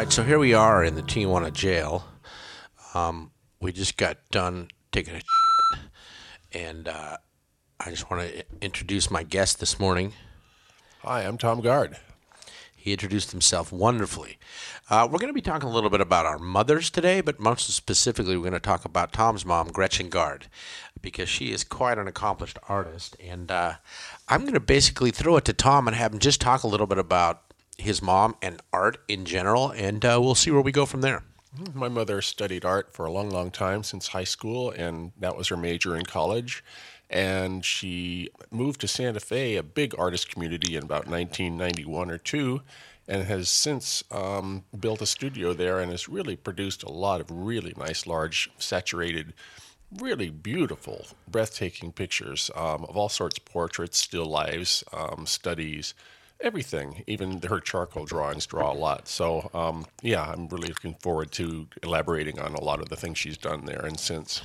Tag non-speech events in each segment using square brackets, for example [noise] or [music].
right, so here we are in the Tijuana jail. Um, we just got done taking a shit, and uh, I just want to introduce my guest this morning. Hi, I'm Tom Guard. He introduced himself wonderfully. Uh, we're going to be talking a little bit about our mothers today, but most specifically, we're going to talk about Tom's mom, Gretchen Guard, because she is quite an accomplished artist. And uh, I'm going to basically throw it to Tom and have him just talk a little bit about his mom and art in general, and uh, we'll see where we go from there. My mother studied art for a long, long time since high school, and that was her major in college. And she moved to Santa Fe, a big artist community, in about 1991 or two, and has since um, built a studio there and has really produced a lot of really nice, large, saturated, really beautiful, breathtaking pictures um, of all sorts portraits, still lives, um, studies everything. Even her charcoal drawings draw a lot. So um, yeah, I'm really looking forward to elaborating on a lot of the things she's done there and since.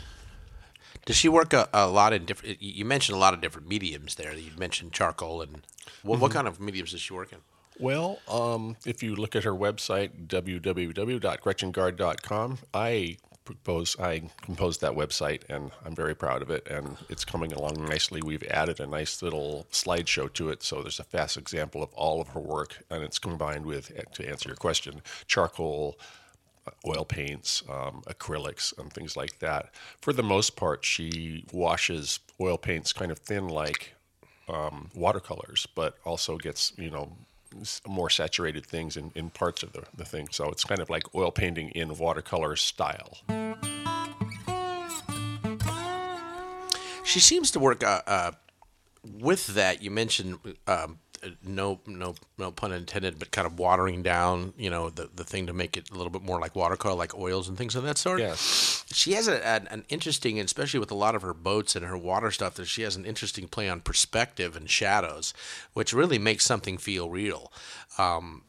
Does she work a, a lot in different? You mentioned a lot of different mediums there. You mentioned charcoal and what, mm-hmm. what kind of mediums does she work in? Well, um, if you look at her website, www.gretchenguard.com, I propose I composed that website, and I'm very proud of it. And it's coming along nicely. We've added a nice little slideshow to it, so there's a fast example of all of her work, and it's combined with, to answer your question, charcoal. Uh, oil paints, um, acrylics, and things like that. For the most part, she washes oil paints kind of thin, like um, watercolors, but also gets you know more saturated things in, in parts of the, the thing. So it's kind of like oil painting in watercolor style. She seems to work uh, uh, with that. You mentioned um, no no no pun intended, but kind of watering down, you know, the the thing to make it a little bit more like watercolor, like oils and things of that sort. Yes. She has a, an, an interesting, especially with a lot of her boats and her water stuff, that she has an interesting play on perspective and shadows, which really makes something feel real. Um,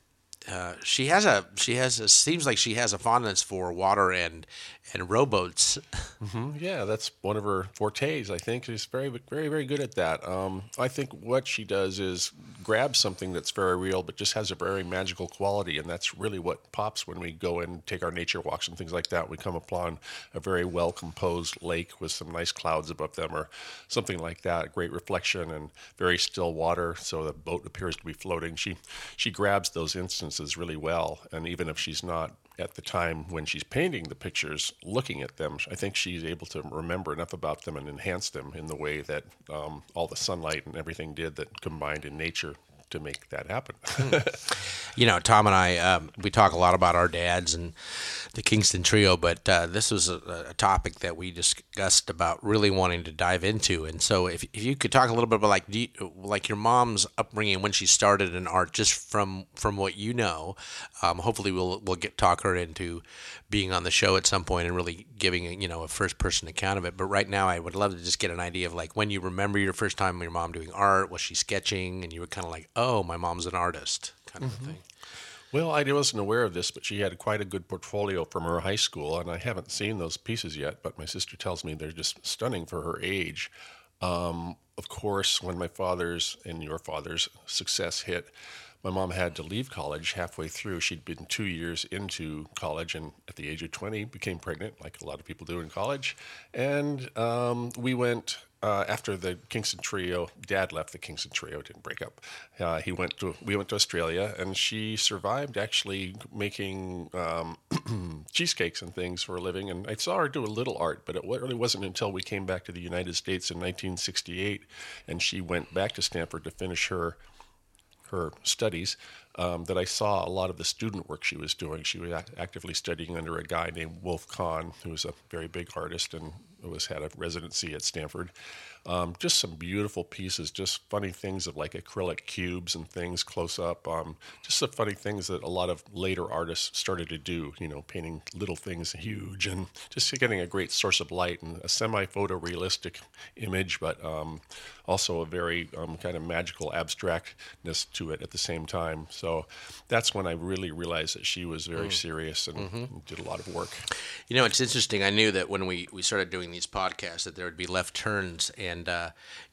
uh, she has a she has a, seems like she has a fondness for water and and rowboats. [laughs] Mm-hmm. Yeah, that's one of her fortes. I think she's very very very good at that. Um, I think what she does is grab something that's very real, but just has a very magical quality, and that's really what pops when we go and take our nature walks and things like that. We come upon a very well composed lake with some nice clouds above them, or something like that. Great reflection and very still water, so the boat appears to be floating. She she grabs those instances really well, and even if she's not at the time when she's painting the pictures, looking at them, I think she's able to remember enough about them and enhance them in the way that um, all the sunlight and everything did that combined in nature to make that happen. Hmm. [laughs] you know, Tom and I, um, we talk a lot about our dads and the Kingston Trio, but uh, this was a, a, topic that we discussed about really wanting to dive into. And so, if, if you could talk a little bit about like you, like your mom's upbringing when she started in art, just from from what you know, um, hopefully we'll we'll get talk her into being on the show at some point and really giving you know a first person account of it. But right now, I would love to just get an idea of like when you remember your first time with your mom doing art. Was she sketching, and you were kind of like, oh, my mom's an artist, kind of mm-hmm. thing. Well, I wasn't aware of this, but she had quite a good portfolio from her high school, and I haven't seen those pieces yet. But my sister tells me they're just stunning for her age. Um, of course, when my father's and your father's success hit, my mom had to leave college halfway through. She'd been two years into college and at the age of 20 became pregnant, like a lot of people do in college. And um, we went uh, after the Kingston Trio, Dad left the Kingston Trio, didn't break up. Uh, he went to we went to Australia, and she survived actually making um, [clears throat] cheesecakes and things for a living. And I saw her do a little art, but it really wasn't until we came back to the United States in 1968, and she went back to Stanford to finish her her studies um, that I saw a lot of the student work she was doing. She was act- actively studying under a guy named Wolf Kahn, who was a very big artist and was had a residency at Stanford. Um, just some beautiful pieces, just funny things of like acrylic cubes and things close up. Um, just some funny things that a lot of later artists started to do, you know, painting little things huge and just getting a great source of light and a semi photorealistic image, but um, also a very um, kind of magical abstractness to it at the same time. So that's when I really realized that she was very mm. serious and mm-hmm. did a lot of work. You know, it's interesting. I knew that when we, we started doing these podcasts that there would be left turns and uh,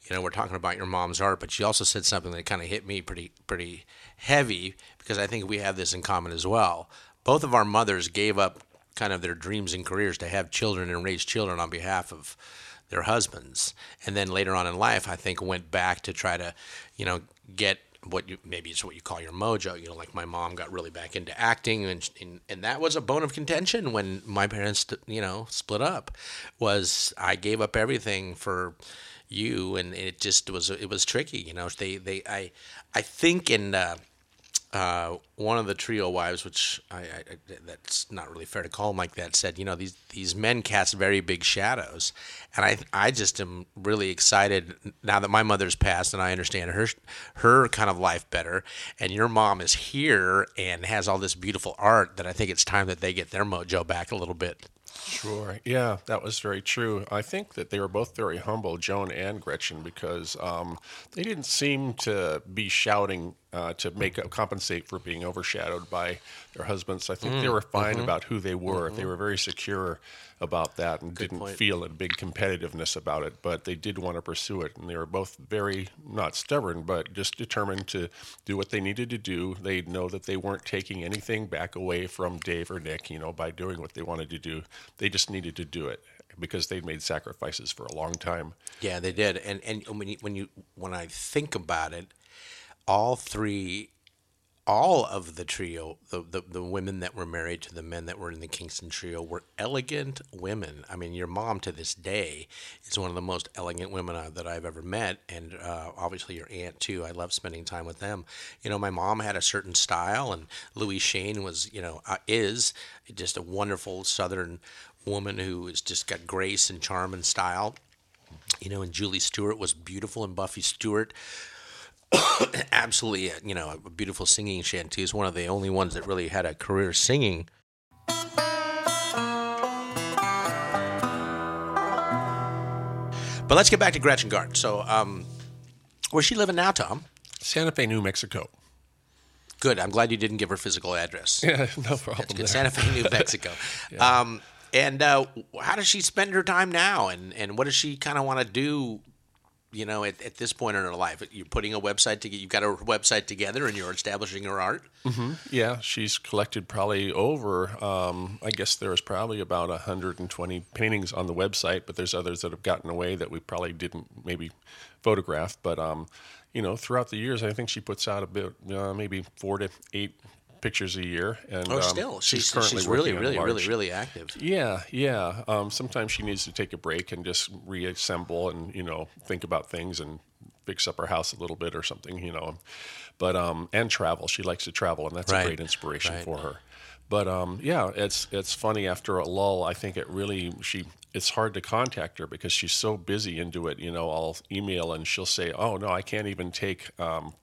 you know we're talking about your mom's art, but she also said something that kind of hit me pretty pretty heavy because I think we have this in common as well. both of our mothers gave up kind of their dreams and careers to have children and raise children on behalf of their husbands. And then later on in life, I think went back to try to, you know, get what you maybe it's what you call your mojo. You know, like my mom got really back into acting, and and, and that was a bone of contention when my parents, you know, split up. Was I gave up everything for you, and it just was it was tricky. You know, they they I I think in. Uh, uh, one of the trio wives, which I, I, that's not really fair to call them like that, said, you know, these these men cast very big shadows, and I I just am really excited now that my mother's passed and I understand her her kind of life better, and your mom is here and has all this beautiful art that I think it's time that they get their mojo back a little bit. Sure. Yeah, that was very true. I think that they were both very humble, Joan and Gretchen, because um, they didn't seem to be shouting uh, to make up, compensate for being overshadowed by their husbands. I think mm, they were fine mm-hmm. about who they were. Mm-hmm. They were very secure about that and Good didn't point. feel a big competitiveness about it, but they did want to pursue it. And they were both very, not stubborn, but just determined to do what they needed to do. They know that they weren't taking anything back away from Dave or Nick, you know, by doing what they wanted to do. They just needed to do it because they'd made sacrifices for a long time. Yeah, they did. And and when you, when you when I think about it, all three all of the trio, the, the, the women that were married to the men that were in the Kingston trio, were elegant women. I mean, your mom to this day is one of the most elegant women uh, that I've ever met, and uh, obviously your aunt too. I love spending time with them. You know, my mom had a certain style, and Louise Shane was, you know, uh, is just a wonderful Southern woman who has just got grace and charm and style. You know, and Julie Stewart was beautiful, and Buffy Stewart [coughs] absolutely, you know, a beautiful singing shanty. chanteuse. One of the only ones that really had a career singing. But let's get back to Gretchen Guard. So, um, where's she living now, Tom? Santa Fe, New Mexico. Good. I'm glad you didn't give her physical address. [laughs] Yeah, no problem. good. Santa Fe, New [laughs] Mexico. yeah. um, and uh, how does she spend her time now? And, and what does she kind of want to do you know, at, at this point in her life, you're putting a website together. You've got a website together, and you're establishing her art. Mm-hmm. Yeah, she's collected probably over. Um, I guess there's probably about 120 paintings on the website, but there's others that have gotten away that we probably didn't maybe photograph. But um, you know, throughout the years, I think she puts out a bit, uh, maybe four to eight pictures a year. And oh, still, um, she's, she's, currently she's really, really, really, really active. Yeah, yeah. Um, sometimes she needs to take a break and just reassemble and you know think about things and fix up her house a little bit or something, you know. But um, and travel. She likes to travel, and that's right. a great inspiration right. for her. But um, yeah, it's it's funny. After a lull, I think it really she it's hard to contact her because she's so busy into it. You know, I'll email and she'll say, "Oh no, I can't even take um,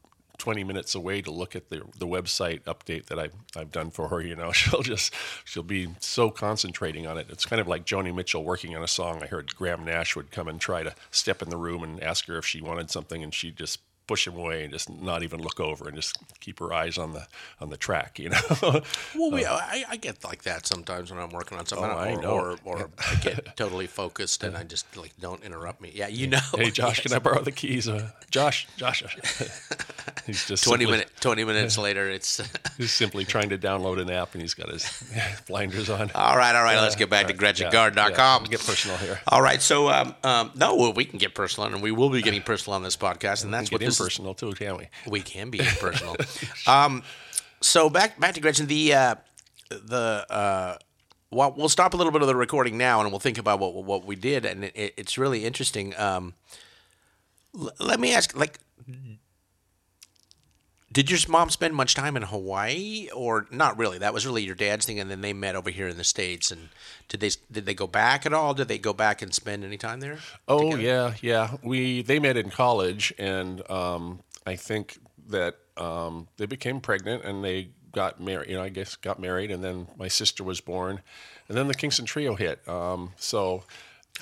20 minutes away to look at the, the website update that I've, I've done for her. You know, [laughs] she'll just, she'll be so concentrating on it. It's kind of like Joni Mitchell working on a song. I heard Graham Nash would come and try to step in the room and ask her if she wanted something, and she'd just push him away and just not even look over and just keep her eyes on the on the track, you know. [laughs] well, we, uh, I, I, get like that sometimes when I'm working on something, oh, or, I know. or, or [laughs] I get totally focused and I just like don't interrupt me. Yeah, you know. Hey, Josh, yes. can I borrow the keys? Uh, Josh, Josh. He's just twenty minutes. Twenty minutes later, it's [laughs] he's simply trying to download an app and he's got his [laughs] blinders on. All right, all right. Uh, let's get back to GretchenGuard.com. Yeah, get personal here. All right, so um, um, no, well, we can get personal, and we will be getting personal on this podcast, and that's what this personal too, can we? We can be personal. [laughs] um, so back back to Gretchen. The uh, the uh, well, we'll stop a little bit of the recording now, and we'll think about what what we did, and it, it's really interesting. Um, l- let me ask, like, did your mom spend much time in Hawaii, or not really? That was really your dad's thing, and then they met over here in the states. And did they did they go back at all? Did they go back and spend any time there? Oh together? yeah, yeah. We they met in college, and um, I think that um, they became pregnant and they got married. You know, I guess got married, and then my sister was born, and then the Kingston Trio hit. Um, so.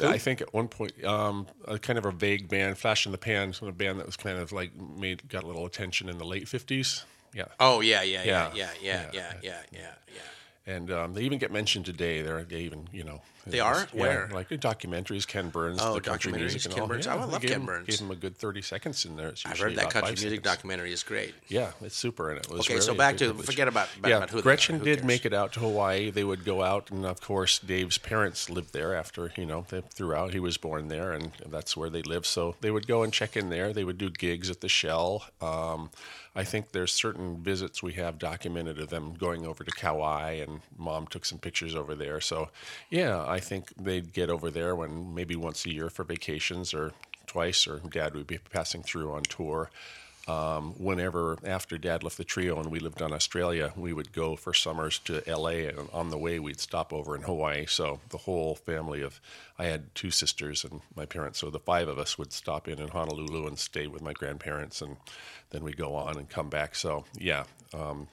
I think at one point, um, a kind of a vague band, Flash in the Pan, sort of band that was kind of like made got a little attention in the late fifties. Yeah. Oh yeah, yeah, yeah, yeah, yeah, yeah, yeah, yeah. yeah, yeah. And um, they even get mentioned today. They're, they even you know they are? yeah, Where? like the documentaries. Ken Burns, Oh, the country documentaries, music, and Ken all. Burns. Yeah, I love Ken him, Burns. Gave him a good thirty seconds in there. I've heard that country music seconds. documentary is great. Yeah, it's super, and it was Okay, so back to forget about, about, yeah, about who Gretchen. Who did make it out to Hawaii. They would go out, and of course, Dave's parents lived there after you know they, throughout. He was born there, and that's where they lived. So they would go and check in there. They would do gigs at the Shell. Um, I think there's certain visits we have documented of them going over to Kauai, and Mom took some pictures over there. So, yeah, I think they'd get over there when maybe once a year for vacations or twice, or Dad would be passing through on tour um, whenever after dad left the trio and we lived on Australia, we would go for summers to LA and on the way we'd stop over in Hawaii. So the whole family of, I had two sisters and my parents, so the five of us would stop in in Honolulu and stay with my grandparents and then we'd go on and come back. So yeah, um,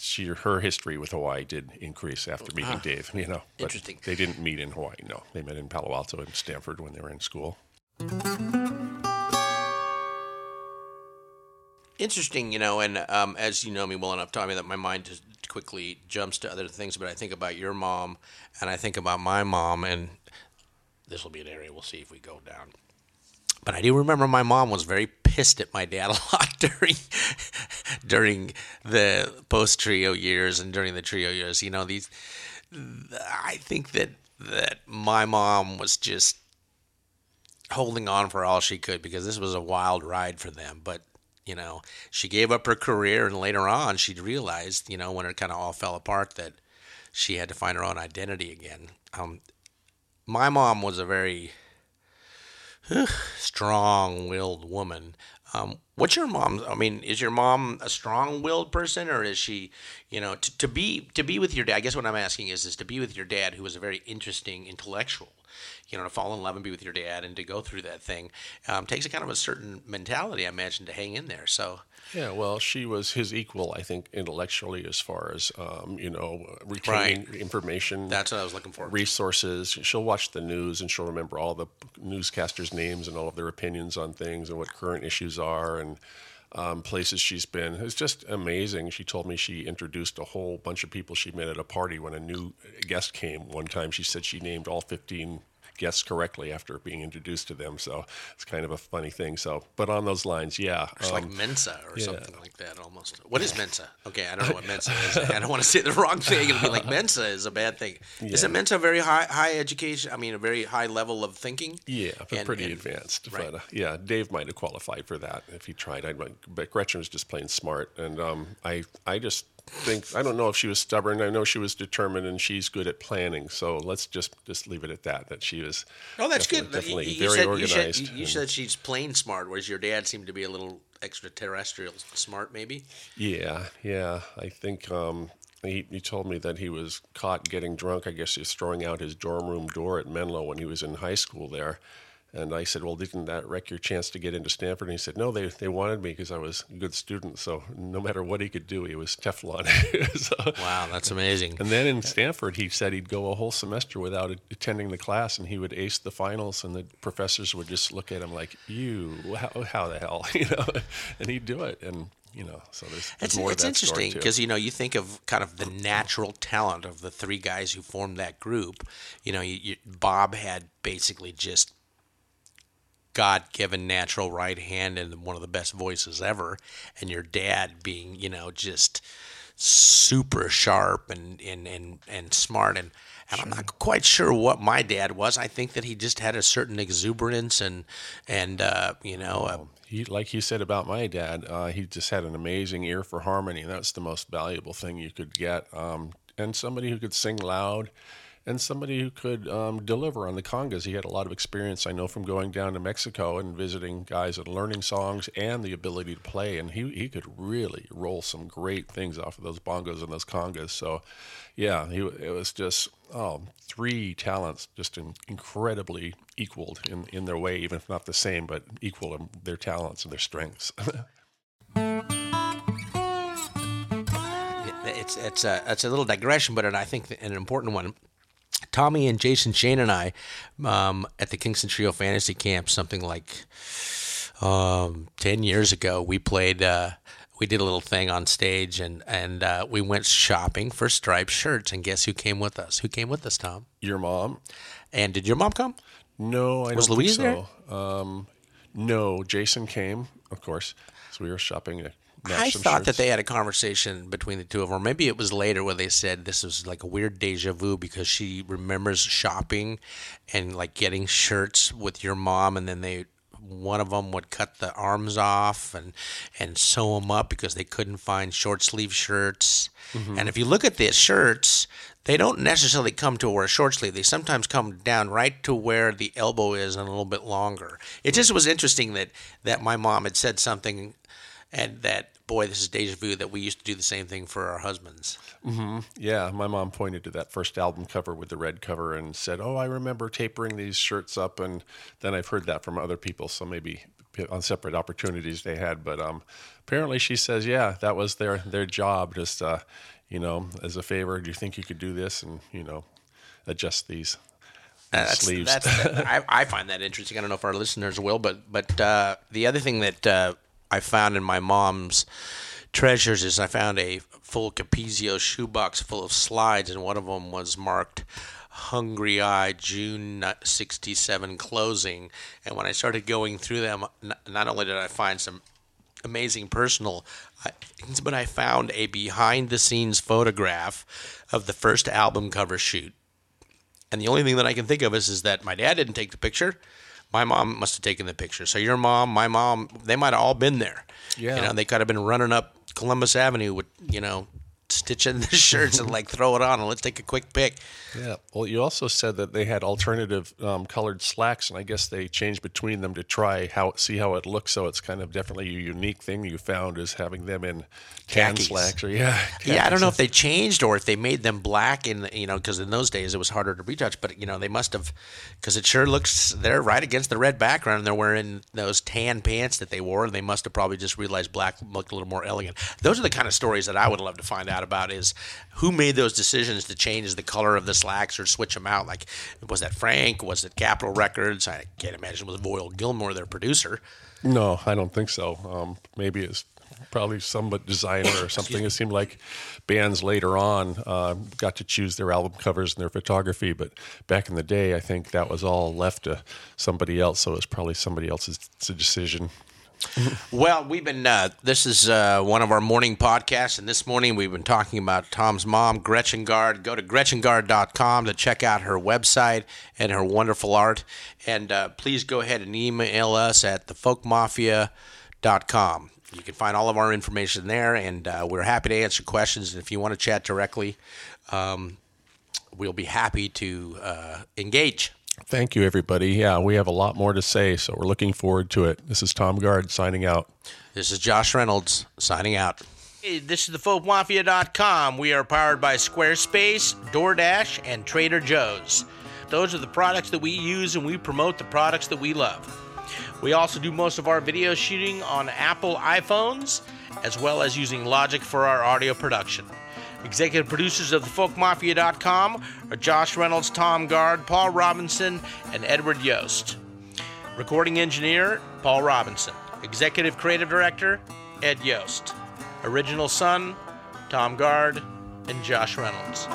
she, her history with Hawaii did increase after meeting Dave, you know. But Interesting. They didn't meet in Hawaii, no. They met in Palo Alto and Stanford when they were in school. interesting, you know, and um, as you know me well enough, Tommy, that my mind just quickly jumps to other things. But I think about your mom, and I think about my mom, and this will be an area we'll see if we go down. But I do remember my mom was very pissed at my dad a [laughs] lot during during the post trio years and during the trio years. You know, these I think that that my mom was just holding on for all she could because this was a wild ride for them. But you know, she gave up her career, and later on, she realized, you know, when it kind of all fell apart, that she had to find her own identity again. Um, my mom was a very strong-willed woman. Um, what's your mom? I mean, is your mom a strong-willed person, or is she, you know, to, to be to be with your dad? I guess what I'm asking is, is to be with your dad, who was a very interesting intellectual. You know, to fall in love and be with your dad, and to go through that thing, um, takes a kind of a certain mentality, I imagine, to hang in there. So, Yeah, well, she was his equal, I think, intellectually, as far as um, you know, retaining information. that's what I was looking for. resources. She'll watch the news and she'll remember all the newscasters' names and all of their opinions on things and what current issues are and um, places she's been. It's just amazing. She told me she introduced a whole bunch of people she met at a party when a new guest came. One time she said she named all 15 guests correctly after being introduced to them. So it's kind of a funny thing. So, but on those lines, yeah. It's um, like Mensa or something like that almost. What is Mensa? Okay, I don't know what [laughs] Mensa is. I don't want to say the wrong thing. It'll be like Mensa is a bad thing. Isn't Mensa very high high education? I mean, a very high level of thinking? Yeah, but And- pretty and- advanced. right. But uh, yeah, Dave might have qualified for that if he tried. I'd, but Gretchen was just plain smart, and um, I I just think I don't know if she was stubborn. I know she was determined, and she's good at planning. So let's just just leave it at that. That she was. Oh, that's definitely, good. Definitely You- you very said- organized. You, said, you, said she's plain smart, whereas your dad seemed to be a little extraterrestrial smart, maybe. Yeah, yeah. I think um, he, he told me that he was caught getting drunk. I guess he was throwing out his dorm room door at Menlo when he was in high school there. And I said, Well, didn't that wreck your chance to get into Stanford? And he said, No, they, they wanted me because I was a good student. So no matter what he could do, he was Teflon. [laughs] So- Wow, that's amazing. and then in Stanford, he said he'd go a whole semester without attending the class, and he would ace the finals, and the professors would just look at him like, "You, how, how the hell?" [laughs] You know, and he'd do it, and you know, so there's, there's It's, more it's to that story, interesting because you know you think of kind of the natural talent of the three guys who formed that group. You know, you, you, Bob had basically just God-given natural right hand and one of the best voices ever, and your dad being you know just super sharp and and and, and smart and. And I'm not quite sure what my dad was. I think that he just had a certain exuberance and and uh, you know uh, He, like you said about my dad, uh, he just had an amazing ear for harmony. That's the most valuable thing you could get. Um, and somebody who could sing loud, and somebody who could um, deliver on the congas. He had a lot of experience, I know, from going down to Mexico and visiting guys and learning songs and the ability to play. And he, he could really roll some great things off of those bongos and those congas. So, yeah, he, it was just oh, three talents just in, incredibly equaled in, in their way, even if not the same, but equal in their talents and their strengths. [laughs] it's it's a it's a little digression, but I think an important one. Tommy and Jason Shane and I um, at the Kingston Trio Fantasy Camp, something like um, ten years ago, we played uh, we did a little thing on stage, and and uh, we went shopping for striped shirts. And guess who came with us? Who came with us, Tom? Your mom? And did your mom come? No, I Was Louise so. Um, no, Jason came, of course. So we were shopping. I thought shirts. that they had a conversation between the two of them, or maybe it was later where they said this was like a weird deja vu because she remembers shopping and like getting shirts with your mom, and then they one of them would cut the arms off and and sew them up because they couldn't find short sleeve shirts. Mm-hmm. And if you look at the shirts, they don't necessarily come to where a short sleeve. They sometimes come down right to where the elbow is and a little bit longer. It just was interesting that that my mom had said something and that boy, this is deja vu that we used to do the same thing for our husbands. Yeah, my mom pointed to that first album cover with the red cover and said, "Oh, I remember tapering these shirts up." And then I've heard that from other people, so maybe on separate opportunities they had. But um, apparently, she says, "Yeah, that was their their job. Just uh, you know, as a favor, do you think you could do this and you know, adjust these?" Uh, That's, sleeves. that's [laughs] I, I find that interesting. I don't know if our listeners will, but but uh, the other thing that uh, I found in my mom's treasures is I found a full Capezio shoebox full of slides, and one of them was marked "Hungry i June '67 closing." And when I started going through them, not only did I find some amazing personal items, but I found a behind-the-scenes photograph of the first album cover shoot. And the only thing that I can think of is, is that my dad didn't take the picture. My mom must have taken the picture. So your mom, my mom, they might have all been there. Yeah. You know, they could have been running up Columbus Avenue with, you know, stitching the [laughs] shirts and like throw it on and let's take a quick pic. Yeah. Well, you also said that they had alternative um, colored slacks, and I guess they changed between them to try how see how it looks. So it's kind of definitely a unique thing you found is having them in tan Khakis. slacks or yeah. Yeah, I don't know if they changed or if they made them black in, you know, because in those days it was harder to retouch. But you know, they must have, because it sure looks they're right against the red background. and They're wearing those tan pants that they wore. and They must have probably just realized black looked a little more elegant. Those are the kind of stories that I would love to find out about. Is who made those decisions to change the color of the slacks or switch them out? Like, was that Frank? Was it Capitol Records? I can't imagine it was Voyle Gilmore, their producer. No, I don't think so. Um, maybe it's probably some designer or [coughs] something. It seemed like bands later on uh, got to choose their album covers and their photography, but back in the day, I think that was all left to somebody else. So it was probably somebody else's decision. Well, we've been, uh, this is uh, one of our morning podcasts, and this morning we've been talking about Tom's mom, Gretchen Guard. Go to GretchenGuard.com to check out her website and her wonderful art. And uh, please go ahead and email us at thefolkmafia.com. You can find all of our information there, and uh, we're happy to answer questions. And if you want to chat directly, um, we'll be happy to uh, engage. Thank you, everybody. Yeah, we have a lot more to say, so we're looking forward to it. This is Tom Guard signing out. This is Josh Reynolds signing out. Hey, this is thefolkmafia.com. We are powered by Squarespace, DoorDash, and Trader Joe's. Those are the products that we use, and we promote the products that we love. We also do most of our video shooting on Apple iPhones, as well as using Logic for our audio production. Executive producers of thefolkmafia.com are Josh Reynolds, Tom Guard, Paul Robinson, and Edward Yost. Recording engineer, Paul Robinson. Executive creative director, Ed Yost. Original son, Tom Guard, and Josh Reynolds.